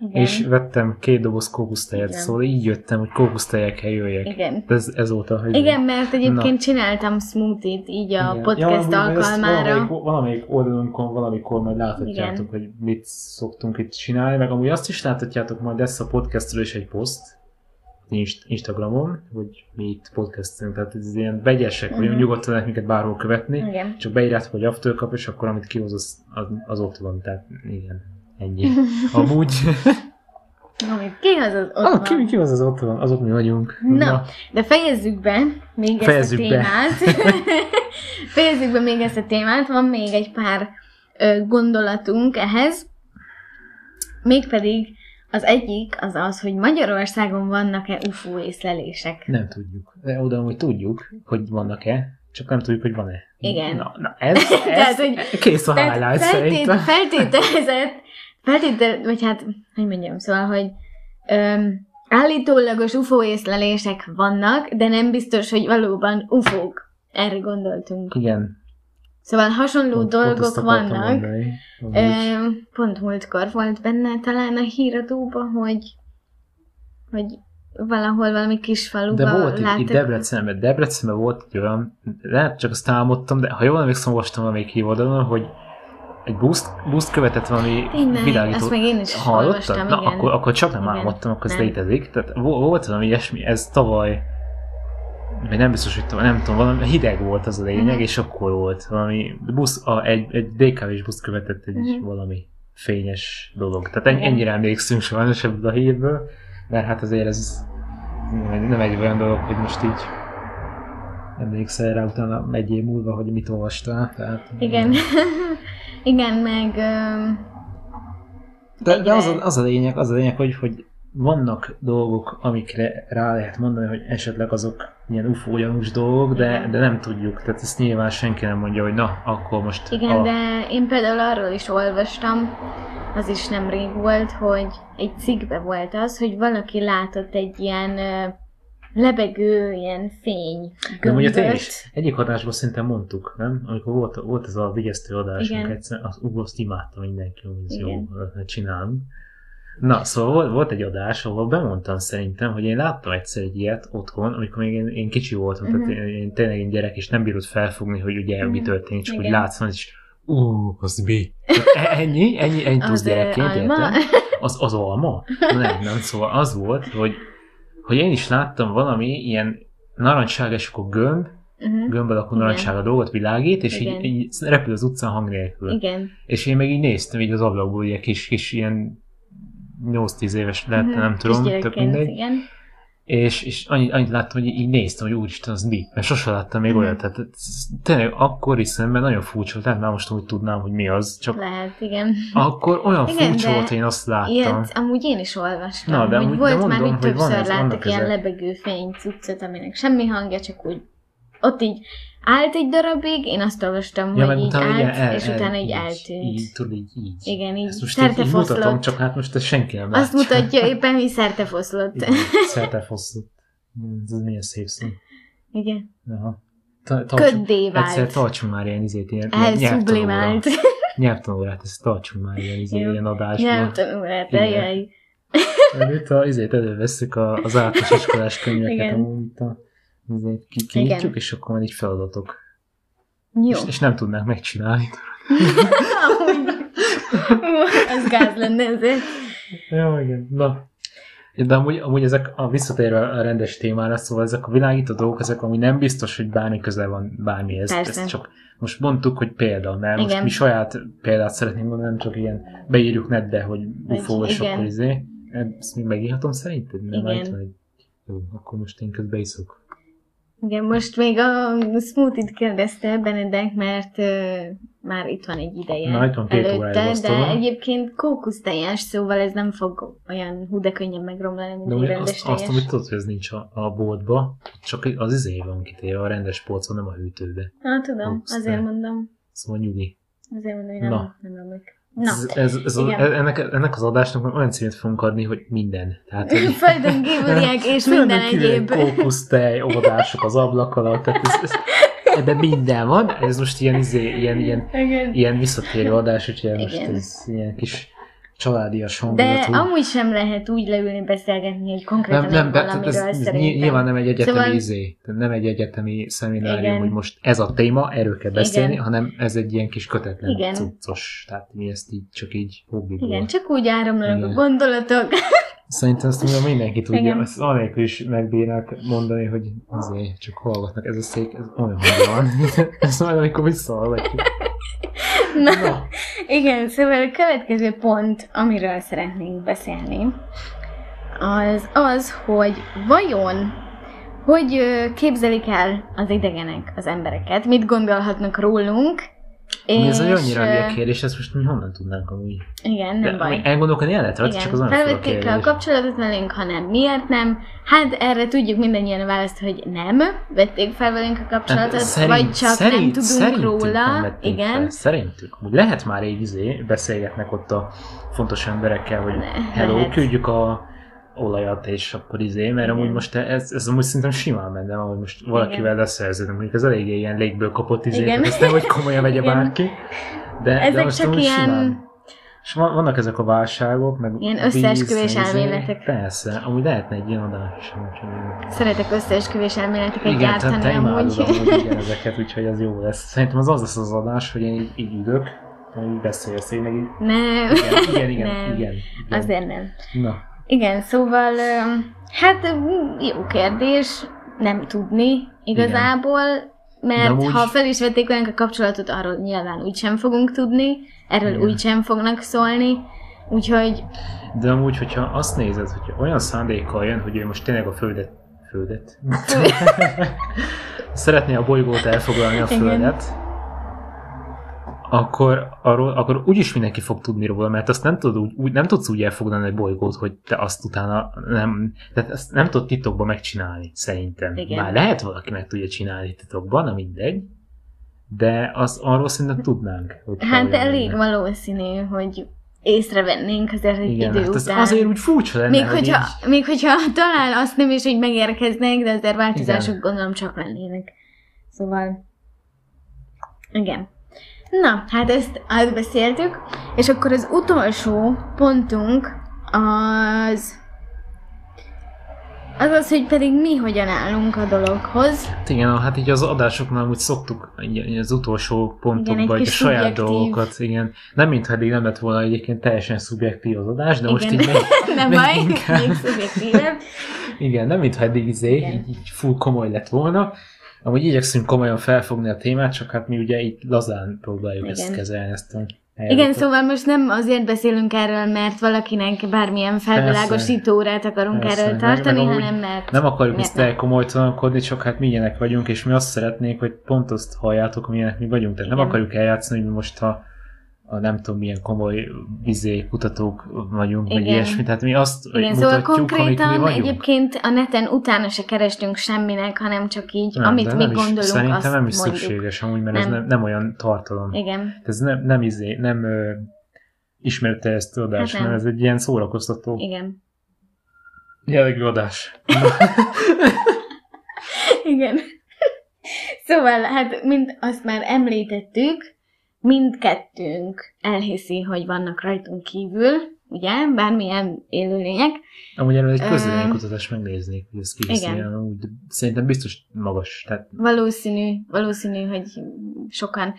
Igen. És vettem két doboz kókusztejet, Igen. szóval így jöttem, hogy kókusztejekkel jöjjek. Igen. Ez, ez volt a hogy Igen, mert egyébként Na. csináltam smoothie-t így a Igen. podcast Ja, alkalmára. Valamelyik, valamelyik oldalunkon valamikor majd láthatjátok, hogy mit szoktunk itt csinálni, meg amúgy azt is láthatjátok, majd lesz a podcastről is egy poszt, Inst- Instagramon, hogy mi itt podcastunk, tehát ez ilyen vegyesek vagyunk, Mhm. nyugodtan lehet minket bárhol követni, Igen. csak beírjátok, hogy aftercup, és akkor amit kihoz, az, az, az ott van, tehát igen, ennyi. Amúgy, Amit ki az az ott ah, ki, van. ki az az ott van, azok mi vagyunk. Na, de fejezzük be még Fejezzük ezt be. a témát. fejezzük be még ezt a témát, van még egy pár ö, gondolatunk ehhez. Mégpedig az egyik az az, hogy Magyarországon vannak-e UFO észlelések. Nem tudjuk. De oda hogy tudjuk, hogy vannak-e, csak nem tudjuk, hogy van-e. Igen. Na, na ez, ez Tehát, hogy- kész a highlight feltét, szerintem. feltételezett, feltétel, vagy hát, hogy mondjam, szóval, hogy öm, állítólagos UFO észlelések vannak, de nem biztos, hogy valóban UFO-k. Erre gondoltunk. Igen. Szóval hasonló Pont- pont dolgok akartam vannak. mondani. Öm, pont múltkor volt benne talán a híradóban, hogy, hogy valahol valami kis De faluban volt itt, láttak. itt Debrecenben, Debrecenben volt egy olyan, lehet csak azt álmodtam, de ha jól emlékszem, olvastam valamelyik hívoldalon, hogy egy buszt, buszt követett valami Tényleg, világító. azt meg én is Hallottad? olvastam, Na, igen. akkor, akkor csak nem Igen. álmodtam, akkor ez létezik. Tehát vo- volt valami ilyesmi, ez tavaly, vagy nem biztos, hogy tavaly, nem tudom, valami hideg volt az a lényeg, Mhm. és akkor volt valami busz, a, egy, egy DKV-s busz követett egy Mhm. valami fényes dolog. Tehát en- ennyire emlékszünk sajnos ebből a hírből, mert hát azért ez nem egy, nem egy olyan dolog, hogy most így emlékszel rá utána egy év múlva, hogy mit olvastál. Tehát, Igen. igen, meg... De, de az, a, az, a lényeg, az a lényeg, hogy, hogy vannak dolgok, amikre rá lehet mondani, hogy esetleg azok ilyen gyanús dolgok, de, de nem tudjuk. Tehát ezt nyilván senki nem mondja, hogy na, akkor most... Igen, a, de én például arról is olvastam, az is nem rég volt, hogy egy cikkbe volt az, hogy valaki látott egy ilyen lebegő, ilyen fény de mondja te is, egyik adásban szerintem mondtuk, nem? Amikor volt, volt ez a vigesztő adásunk Igen. egyszer, az, ú, azt imádtam mindenki, hogy ez jó, csinálunk. Na, szóval volt, volt egy adás, ahol bemondtam szerintem, hogy én láttam egyszer egy ilyet otthon, amikor még én, én kicsi voltam, uh-huh. Mhm. tehát én, én tényleg én gyerek, és nem bírod felfogni, hogy ugye uh-huh. mi Mhm. történik, csak úgy Igen. látsz, és ú, az mi? E- Ennyi, ennyi, ennyi tudsz gyerekként, érted? Az, az alma? Nem, nem, szóval az volt, hogy, hogy én is láttam valami ilyen narancssárga, és akkor gömb, uh-huh. gömb alakú Igen. narancssárga dolgot világít, és Igen. így, így repül az utcán hang nélkül. Igen. És én meg így néztem így az ablakból, ilyen kis, kis ilyen 8-10 éves lehetne, Mhm. nem tudom, tök mindegy. Igen. És, és annyit, annyit láttam, hogy így néztem, hogy úristen, az mi? Mert sose láttam még Mhm. olyat. Tehát tényleg akkori szemben nagyon furcsa volt, tehát már most úgy tudnám, hogy mi az, csak Lehet, igen. akkor olyan Igen, furcsa volt, hogy én azt láttam. Ilyet amúgy én is olvastam, Na, de amúgy- volt de már, mondom, hogy hogy többször láttak ilyen ezek. lebegő fény cuccot, aminek semmi hangja, csak úgy ott így állt egy darabig, én azt olvastam, Ja, hogy így utána állt, így el, és el, utána így így, eltűnt. Így, tudod, így, így. Igen, így Ezt most így, így szertefoszlott. mutatom, csak hát most ez senki nem Azt látja. mutatja éppen, hogy szertefoszlott. Igen, Szertefoszlott. Ez milyen szép szó. Igen. Aha. Köddé vált. Egyszer tartsunk már ilyen izét, ilyen, ilyen nyelvtanóra. Elszublimált. Nyelvtanórát, ezt tartsunk már ilyen, izé, Jó. ilyen adásban. Nyelvtanulát. Mert Itt a, izét előveszük az általános iskolás könyveket, amúgy itt a, izét kinyitjuk, Igen. és akkor majd így feladatok. Jó. És, és, nem tudnánk megcsinálni. Amúgy. Ez gáz lenne ezért. Jó, igen. Na. De amúgy, amúgy ezek a visszatérve a rendes témára, szóval ezek a világító dolgok, ezek ami nem biztos, hogy bármi közel van bármihez. Persze. Ez csak most mondtuk, hogy példa, mert most Igen. mi saját példát szeretnénk mondani, nem csak ilyen beírjuk netbe, hogy UFO, és akkor izé. Ezt még megírhatom szerinted? Nem, Igen. van egy- Jó, akkor most én közben iszok. Igen, most még a smoothie-t kérdezte Benedek, mert már itt van egy ideje Na, itt van két előtte, de egyébként kókusztejes, szóval ez nem fog olyan hú de könnyen megromlani, mint De egy rendes azt, azt, amit tudod, hogy ez nincs a, a boltba, csak az izé van kitéve a rendes polcon, nem a hűtőbe. Na, tudom, azért mondom. Szóval nyugi. Azért mondom, hogy nem, Na. nem romlik. Na, Ez, ez, ez ennek, ennek az adásnak olyan címet fogunk adni, hogy minden. Tehát, hogy Földön kívüliek és minden egyéb. Kókusztej, óvodások az ablak alatt. Tehát ez, ez, ebben minden van, ez most ilyen, izé, ilyen, ilyen, Igen. ilyen visszatérő adás, úgyhogy most Igen. ez ilyen kis családias De hangulatú. amúgy sem lehet úgy leülni beszélgetni, hogy konkrétan nem, nem, valamiről ez, ez szerintem. nyilván nem egy egyetemi Szóval- izé, nem egy egyetemi szeminárium, Igen. hogy most ez a téma, erről kell beszélni, Igen. hanem ez egy ilyen kis kötetlen Igen. cuccos, tehát mi ezt így csak így hobbiból. Igen, csak úgy áramlanak a gondolatok. Szerintem ezt mondja, mindenki tudja, Igen. ezt anélkül is megbírnak mondani, hogy azért csak hallgatnak, ez a szék, ez olyan van. ezt majd amikor visszahallgatjuk. Na, Na, igen, szóval a következő pont, amiről szeretnénk beszélni, az az, hogy vajon hogy képzelik el az idegenek az embereket, mit gondolhatnak rólunk, és, ez egy annyira hülye kérdés, ezt most mi honnan tudnánk amúgy? Igen, nem De baj. elgondolkodni el lehet csak az olyan le a kérdés. kapcsolatot velünk, ha nem, miért nem? Hát erre tudjuk mindannyian a választ, hogy nem vették fel velünk a kapcsolatot, Hát szerint- vagy csak nem szerint- tudunk szerintünk róla. Nem igen. Fel. Szerintük. Úgy lehet már így izé, beszélgetnek ott a fontos emberekkel, hogy Le- hello, lehet. küldjük a olajat, és akkor izé, mert amúgy most ez, ez amúgy szerintem simán menne, hogy most valakivel leszerződöm, mondjuk ez eléggé ilyen légből kapott izé, Igen. tehát nem, hogy komolyan vegye bárki. De, de Ezek most csak amúgy ilyen- Simán. És van, vannak ezek a válságok, meg Ilyen összeesküvés izé. elméletek. Persze, amúgy lehetne egy ilyen adás Szeretek összeesküvés elméleteket igen, gyártani te amúgy. amúgy igen, ezeket, úgyhogy az jó lesz. Szerintem az az lesz az adás, hogy én így, így ülök, hogy így beszélsz, én meg így, Nem, igen, igen, igen, Nem. igen, igen. azért nem. Na, Igen, szóval, hát jó kérdés, nem tudni igazából, mert De amúgy- ha fel is vették velünk a kapcsolatot, arról nyilván úgysem fogunk tudni, erről Igen. úgysem fognak szólni, úgyhogy de amúgy, hogyha azt nézed, hogy olyan szándékkal jön, hogy ő most tényleg a földet, földet? Szeretné a bolygót elfoglalni a Igen. Akkor, arról, akkor úgyis mindenki fog tudni róla, mert azt nem, tud úgy, úgy, nem tudsz úgy elfoglalni egy bolygót, hogy te azt utána nem, tehát ezt nem tudod titokban megcsinálni, szerintem. Igen. Már lehet valaki meg tudja csinálni titokban, nem mindegy, de az arról szerintem tudnánk. hogyha hát elég lenne. valószínű, hogy észrevennénk azért egy Igen, idő hát után. azért úgy furcsa lenne, még, hogy hogyha, így- még hogyha talán azt nem is, hogy megérkeznek, de azért változások Igen. gondolom csak lennének. Szóval, igen. Na, hát ezt átbeszéltük, és akkor az utolsó pontunk az az az, hogy pedig mi hogyan állunk a dologhoz. Hát igen, hát így az adásoknál úgy szoktuk így, az utolsó pontokban egy így a saját szubjektív. dolgokat, igen. Nem mintha eddig nem lett volna egyébként teljesen szubjektív az adás, de most Igen. így még, Nem baj, még szubjektívebb. Igen, nem mintha eddig izé, Igen. így, így full komoly lett volna. Amúgy igyekszünk komolyan felfogni a témát, csak hát mi ugye így lazán próbáljuk Igen. ezt kezelni, ezt a Igen, szóval most nem azért beszélünk erről, mert valakinek bármilyen felvilágosító órát akarunk Persze, erről meg- tartani, meg amúgy hanem mert... Nem akarjuk miért ezt elkomolytalankodni, csak hát mi ilyenek vagyunk, és mi azt szeretnénk, hogy pont azt halljátok, milyenek mi vagyunk. Tehát nem Igen. akarjuk eljátszani, hogy mi most ha a nem tudom milyen komoly vizé kutatók vagyunk, vagy Igen. ilyesmi. Tehát mi azt Igen, szóval mutatjuk, mi konkrétan vagyunk. egyébként a neten utána se kerestünk semminek, hanem csak így, Nem, amit mi nem is, gondolunk, Szerintem azt nem is mondjuk. szükséges amúgy, mert ez Nem. nem, nem olyan tartalom. Igen, Ez nem, nem izé, nem ö, ismerte ezt a adást, Hát nem. mert ez egy ilyen szórakoztató igen. jellegű adás. Igen. Szóval, hát, mint azt már említettük, mindkettőnk elhiszi, hogy vannak rajtunk kívül, ugye, bármilyen élőlények. Amúgy erről egy Ö, közvéleménykutatás megnéznék, hogy ez el, amúgy, szerintem biztos magas. Tehát Valószínű, valószínű, hogy sokan.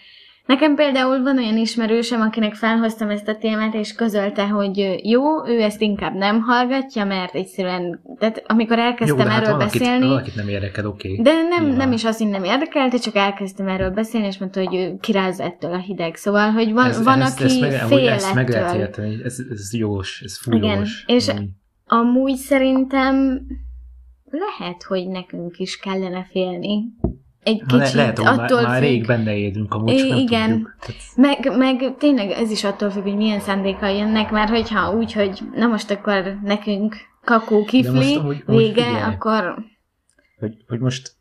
Nekem például van olyan ismerősem, akinek felhoztam ezt a témát, és közölte, hogy jó, ő ezt inkább nem hallgatja, mert egyszerűen, tehát amikor elkezdtem Jó, de hát erről valakit, beszélni, valakit nem érdekel, oké. Okay. de nem, Nyilván. nem is azt, hogy nem érdekelte, csak elkezdtem erről beszélni, és mondta, hogy ő kiráz ettől a hideg. Szóval, hogy van, ez, van aki ezt, meg, fél ezt meg lehet érteni, ez, ez jogos, ez full Igen, és- amúgy. Amúgy szerintem lehet, hogy nekünk is kellene félni. Egy Ha le, kicsit lehet, hogy attól már, már rég benne élünk, amúgy csak nem Igen. tudjuk. Tehát, Meg, meg tényleg ez is attól függ, hogy milyen szándékkal jönnek, mert hogyha úgy, hogy na most akkor nekünk kakó kifli, vége, figyelj. akkor hogy, hogy most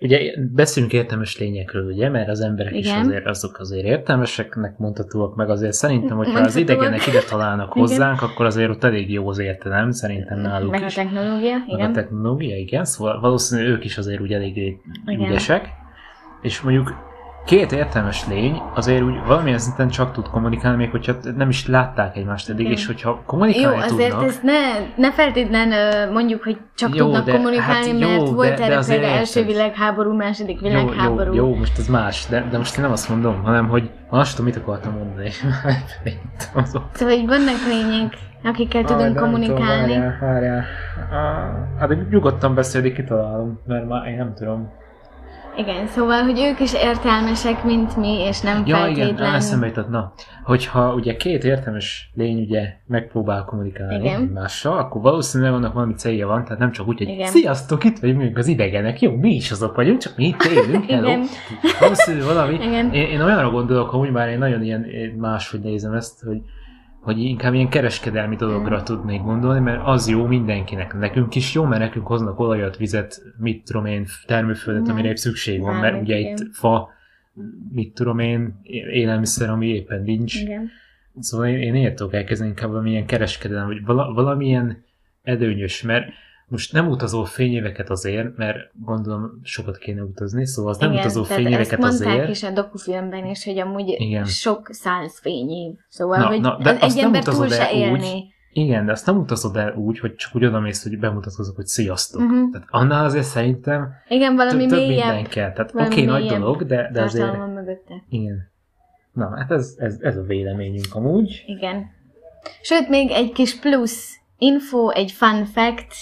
ugye beszélünk értelmes lényekről, ugye, mert az emberek is Igen. azért, azok azért értelmeseknek mondhatóak, meg azért szerintem, hogyha az idegenek ide találnak Igen. hozzánk, akkor azért ott elég jó az értelem, szerintem náluk meg a is. technológia, Meg a igen. technológia, igen, szóval valószínűleg ők is azért úgy Igen. ügyesek. és mondjuk két értelmes lény azért úgy valamilyen szinten csak tud kommunikálni, még hogyha nem is látták egymást eddig, Igen. és hogyha Jó, kommunikálni azért tudnak, ezt ne, ne feltétlen mondjuk, hogy csak Jó, tudnak de- kommunikálni, hát jó, mert de- volt de erre azért például első világháború, második jó, világháború. jó, jó, most ez más, de, de most én nem azt mondom, hanem hogy azt tudom, mit akartam mondani. Szóval, hogy vannak lények, akikkel tudunk Ah, de nem tudom, kommunikálni. Várjál, várjál. Ah, Hát de nyugodtan beszélni, kitalálom, mert már én nem tudom. Igen, szóval, hogy ők is értelmesek, mint mi, és nem Ja, igen, feltétlenül. eszembe jutott, na, hogyha ugye két értelmes lény ugye megpróbál kommunikálni Igen. egymással, akkor valószínűleg annak valami célja van, tehát nem csak úgy, hogy Igen. sziasztok, itt vagyunk az idegenek, jó, mi is azok vagyunk, csak mi itt élünk, hello. Igen. Valószínű valami. Igen. Én, én olyanra gondolok, hogy már én nagyon ilyen én máshogy nézem ezt, hogy hogy inkább ilyen kereskedelmi dologra tudnék gondolni, mert az jó mindenkinek. Nekünk is jó, mert nekünk hoznak olajat, vizet, mit tudom én, termőföldet, Nem. amire épp szükség van, Nem, mert ugye igen. itt fa, mit tudom én, élelmiszer, ami éppen nincs. Igen. Szóval én, én tudok elkezdeni inkább valamilyen kereskedelem, vagy vala, valamilyen előnyös, mert most nem utazol fényéveket azért, mert gondolom sokat kéne utazni, szóval az nem Igen, utazó fényéveket ezt mondták azért. is a dokufilmben is, hogy amúgy Igen. sok száz fényév. Szóval, Na, hogy na, de egy ember túl se el úgy, élni. Igen, de azt nem utazod el úgy, hogy csak úgy odamész, hogy bemutatkozok, hogy sziasztok. Mhm. Tehát annál azért szerintem Igen, valami több, mélyebb minden kell. Tehát oké, nagy mélyebb dolog, de, de azért... van mögötte. Igen. Na, hát ez, ez, ez a véleményünk amúgy. Igen. Sőt, még egy kis plusz info, egy fun fact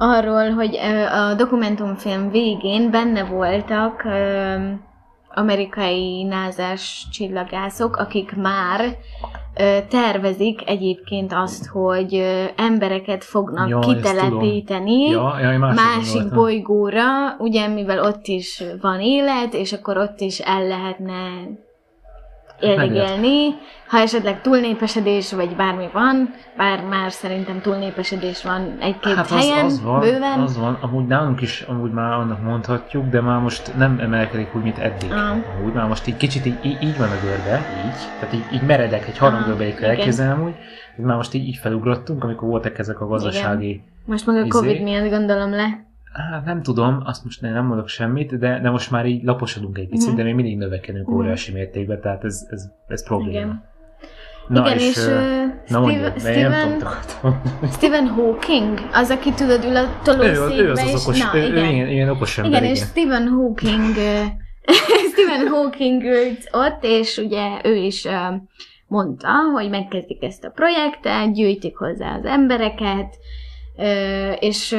arról, hogy a dokumentumfilm végén benne voltak amerikai názás csillagászok, akik már tervezik egyébként azt, hogy embereket fognak Ja, kitelepíteni Ja, ja, másik gondoltam. bolygóra, ugye mivel ott is van élet, és akkor ott is el lehetne élni, ha esetleg túlnépesedés vagy bármi van, bár már szerintem túlnépesedés van egy-két Hát helyen, az, az van, bőven. az van, amúgy nálunk is amúgy már annak mondhatjuk, de már most nem emelkedik úgy, mint eddig. Ah. Amúgy már most így kicsit így, így, így van a görbe, így, tehát így, így meredek, egy harangörbeig Ah, igen. amúgy, hogy már most így, így felugrottunk, amikor voltak ezek a gazdasági Most meg a Izé. Covid miatt gondolom le. Hát nem tudom, azt most nem mondok semmit, de, de most már így laposodunk egy picit, Mhm. de még mindig növekedünk Mhm. óriási mértékben, tehát ez, ez, ez probléma. Igen. Na Igen, és, ö, ö, na mondjad, Steve- mert én nem tudom. Stephen Hawking, az, aki tudod, ül a ő, tolószékbe, ő az az és... okos, Na, ő, ő igen. ilyen, ilyen okos ember, Igen, igen. és Stephen Hawking, Stephen Hawking ült ott, és ugye ő is mondta, hogy megkezdik ezt a projektet, gyűjtik hozzá az embereket, és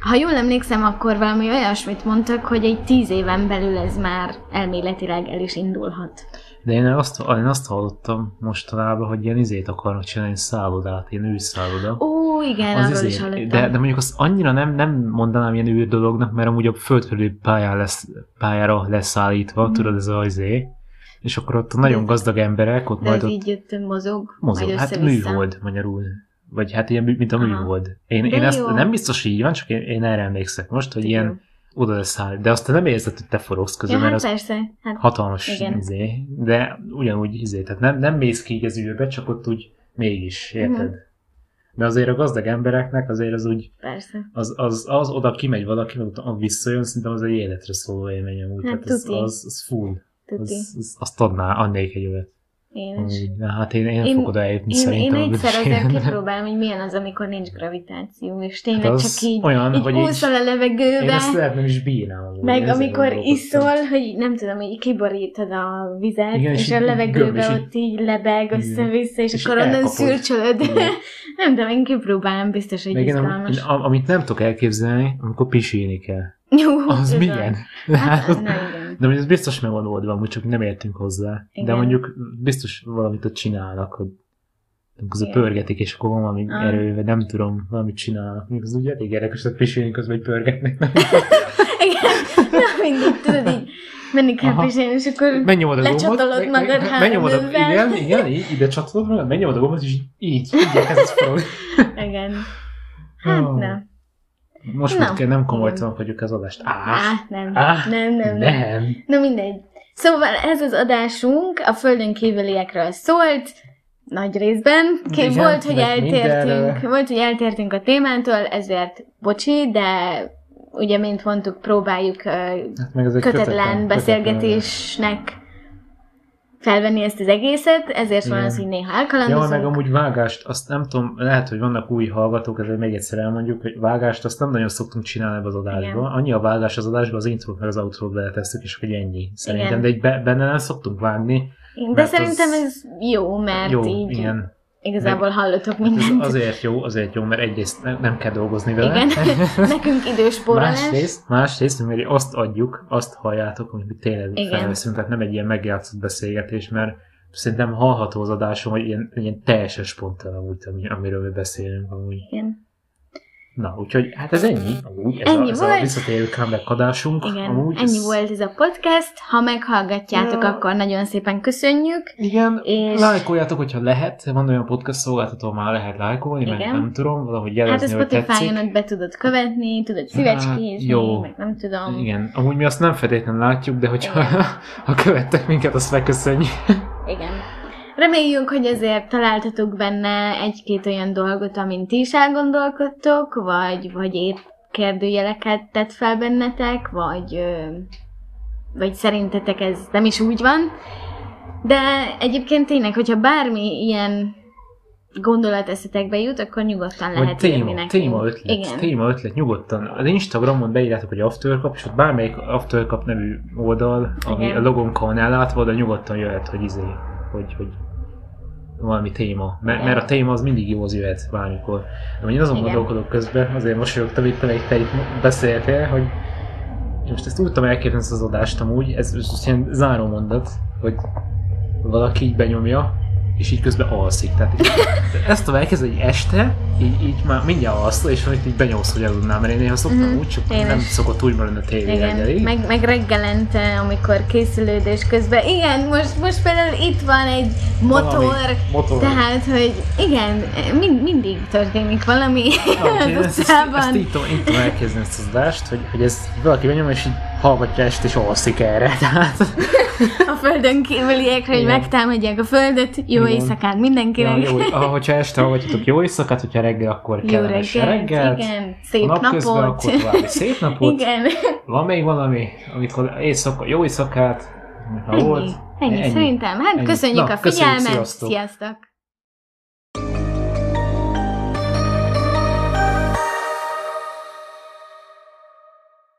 ha jól emlékszem, akkor valami olyasmit mondtak, hogy egy tíz éven belül ez már elméletileg el is indulhat. De én azt, én azt hallottam mostanában, hogy ilyen izét akarnak csinálni, szállodát, ilyen űrszálloda. Ó, igen, Az arról izé- is hallottam. de, de mondjuk azt annyira nem, nem mondanám ilyen űr dolognak, mert amúgy a földkörüli pályán lesz, pályára leszállítva, Mhm. tudod, ez az izé. És akkor ott a nagyon gazdag emberek, ott de majd ott így jött mozog, mozog. Hát műhold magyarul. Vagy hát ilyen, mint a műhold. Én, De én ezt jó. nem biztos, hogy így van, csak én, én erre emlékszek most, hogy Jó. ilyen oda leszáll. De azt nem érzed, hogy te forogsz közben, Ja, mert hát az persze. Hát, hatalmas Igen. izé, de ugyanúgy izé, tehát nem, nem mész ki így az űrbe, csak ott úgy mégis, érted? Mhm. De azért a gazdag embereknek azért az úgy, persze. az, az, az oda kimegy valaki, utána visszajön, szerintem az egy életre szóló élmény amúgy. Hát tehát az, az, az full. Tuti. Az, az, azt adná, adnék egy olyat. Én is. De hát én, én, Én- én fogok oda eljutni Én, én szerintem. a egyszer azért kipróbálom, hogy milyen az, amikor nincs gravitáció, és tényleg Hát csak így, olyan, így hogy így- úszol a Én levegőbe, ezt lehet nem is amúgy, meg amikor iszol, hogy nem tudom, hogy kiborítod a vizet, Igen, és, és a így gömb, levegőbe és így- ott így lebeg össze-vissza, és, És akkor így onnan szürcsölöd. Nem tudom, én kipróbálom, biztos, hogy én, izgalmas. én, am- amit nem tudok elképzelni, amikor pisilni kell. Jó, Az milyen? Hát, Hát, na. De ez biztos meg van oldva, amúgy csak nem értünk hozzá. Igen. De mondjuk biztos valamit ott csinálnak, hogy közben pörgetik, és akkor van valami Ah. erő, vagy nem tudom, valamit csinálnak. Még az ugye elég érdekes, hogy pisilni közben, hogy pörgetnek. Igen, na mindig, tudod így, menni kell pisilni, és akkor gombot. Lecsatolod magad három megnyomod a, övvel. igen, igen, így, ide csatolod magad, megnyomod a gombot, és így, így, elkezdesz forogni. igen. Hát Oh. nem. Most már kell nem komolytalan vagyok az adást. Á, Á, nem. Á, nem, nem, nem. nem. Na mindegy. Szóval ez az adásunk a földön kívüliekről szólt, nagy részben. Igen, volt, hogy eltértünk, mindenről. volt, hogy eltértünk a témántól, ezért bocsi, de ugye, mint mondtuk, próbáljuk Hát egy kötetlen beszélgetésnek felvenni ezt az egészet, ezért van Igen. az, hogy néha Ja, elkalandozunk. meg amúgy vágást, azt nem tudom, lehet, hogy vannak új hallgatók, ezért még egyszer elmondjuk, hogy vágást azt nem nagyon szoktunk csinálni az adásba. Igen. Annyi a vágás az adásba, az intrót meg az outrót beletesszük, és hogy ennyi. Szerintem, Igen. de egy be, benne nem szoktunk vágni. De szerintem az- ez jó, mert jó, így igen. Igazából hallottok Hát ez mindent. azért jó, azért jó, mert egyrészt nem, nem kell dolgozni vele. Igen, nekünk időspórolás. Másrészt, másrészt, mert azt adjuk, azt halljátok, mi tényleg Igen. felveszünk, tehát nem egy ilyen megjátszott beszélgetés, mert szerintem hallható az adásom, hogy ilyen, ilyen teljesen spontán amúgy, ami, amiről mi beszélünk amúgy. Igen. Na, úgyhogy hát ez ennyi, amúgy, ez, Ennyi a, ez a volt. visszatérő comeback adásunk. Igen, amúgy, ennyi ez, volt ez a podcast. Ha meghallgatjátok, Ja. akkor nagyon szépen köszönjük. Igen, És- lájkoljátok, hogyha lehet, van olyan podcast szolgáltató, már lehet lájkolni, meg Igen. nem tudom, valahogy Hát a jelezni, Spotify-on ott be tudod követni, tudod szívecskézni, jó. meg nem tudom. Igen, amúgy mi azt nem feltétlenül látjuk, de hogyha ha követtek minket, azt megköszönjük. Igen. Reméljük, hogy ezért találtatok benne egy-két olyan dolgot, amin ti is elgondolkodtok, vagy, vagy épp kérdőjeleket tett fel bennetek, vagy, vagy szerintetek ez nem is úgy van. De egyébként tényleg, hogyha bármi ilyen gondolat eszetekbe jut, akkor nyugodtan Vagy lehet írni téma, nekünk. téma ötlet, Igen. téma ötlet, nyugodtan. Az Instagramon beírjátok, hogy Aftercup, és ott bármelyik Aftercup nevű oldal, ami Igen. a logónkon van ellátva, de nyugodtan jöhet, hogy izé, hogy, hogy valami téma. Mert, mert a téma az mindig jó, az jöhet bármikor. De én azon Igen. gondolkodok közben, azért mosolyogtam itt, amelyik te itt beszéltél, hogy most ezt tudtam elképzelni ezt az adást amúgy, ez most ilyen záró mondat, hogy valaki így benyomja, és így közben alszik. Tehát így, ezt tudom elkezdeni, hogy este, így, így már mindjárt alszol, és majd így benyomsz, hogy aludnál, mert én néha szoktam Mhm, úgy, csak én nem is. szokott úgy maradni a tévé reggeli. Igen, meg, meg reggelente, amikor készülődés közben, igen, most, most például itt van egy motor, Valami motor. tehát, hogy igen, mind, mindig történik valami én az ezt, ezt, utcában. ezt így tudom, így tudom elkezdeni ezt az adást, hogy, hogy ez valaki benyom, és így hallgatja este, és alszik erre. Tehát, A földön kívüliekre, hogy megtámadják a földet, jó Igen. éjszakát ja, mindenkinek. jó, ah, hogyha este hallgatjátok jó éjszakát, hogyha reggel, akkor Jó kellemes reggelt, reggelt. igen, szép napközben, napot. akkor további szép napot. igen, Van még valami, amikor éjszaka, jó éjszakát, ha volt. ennyi, ennyi, szerintem. Hát Ennyi. köszönjük Na, a figyelmet, sziasztok. sziasztok.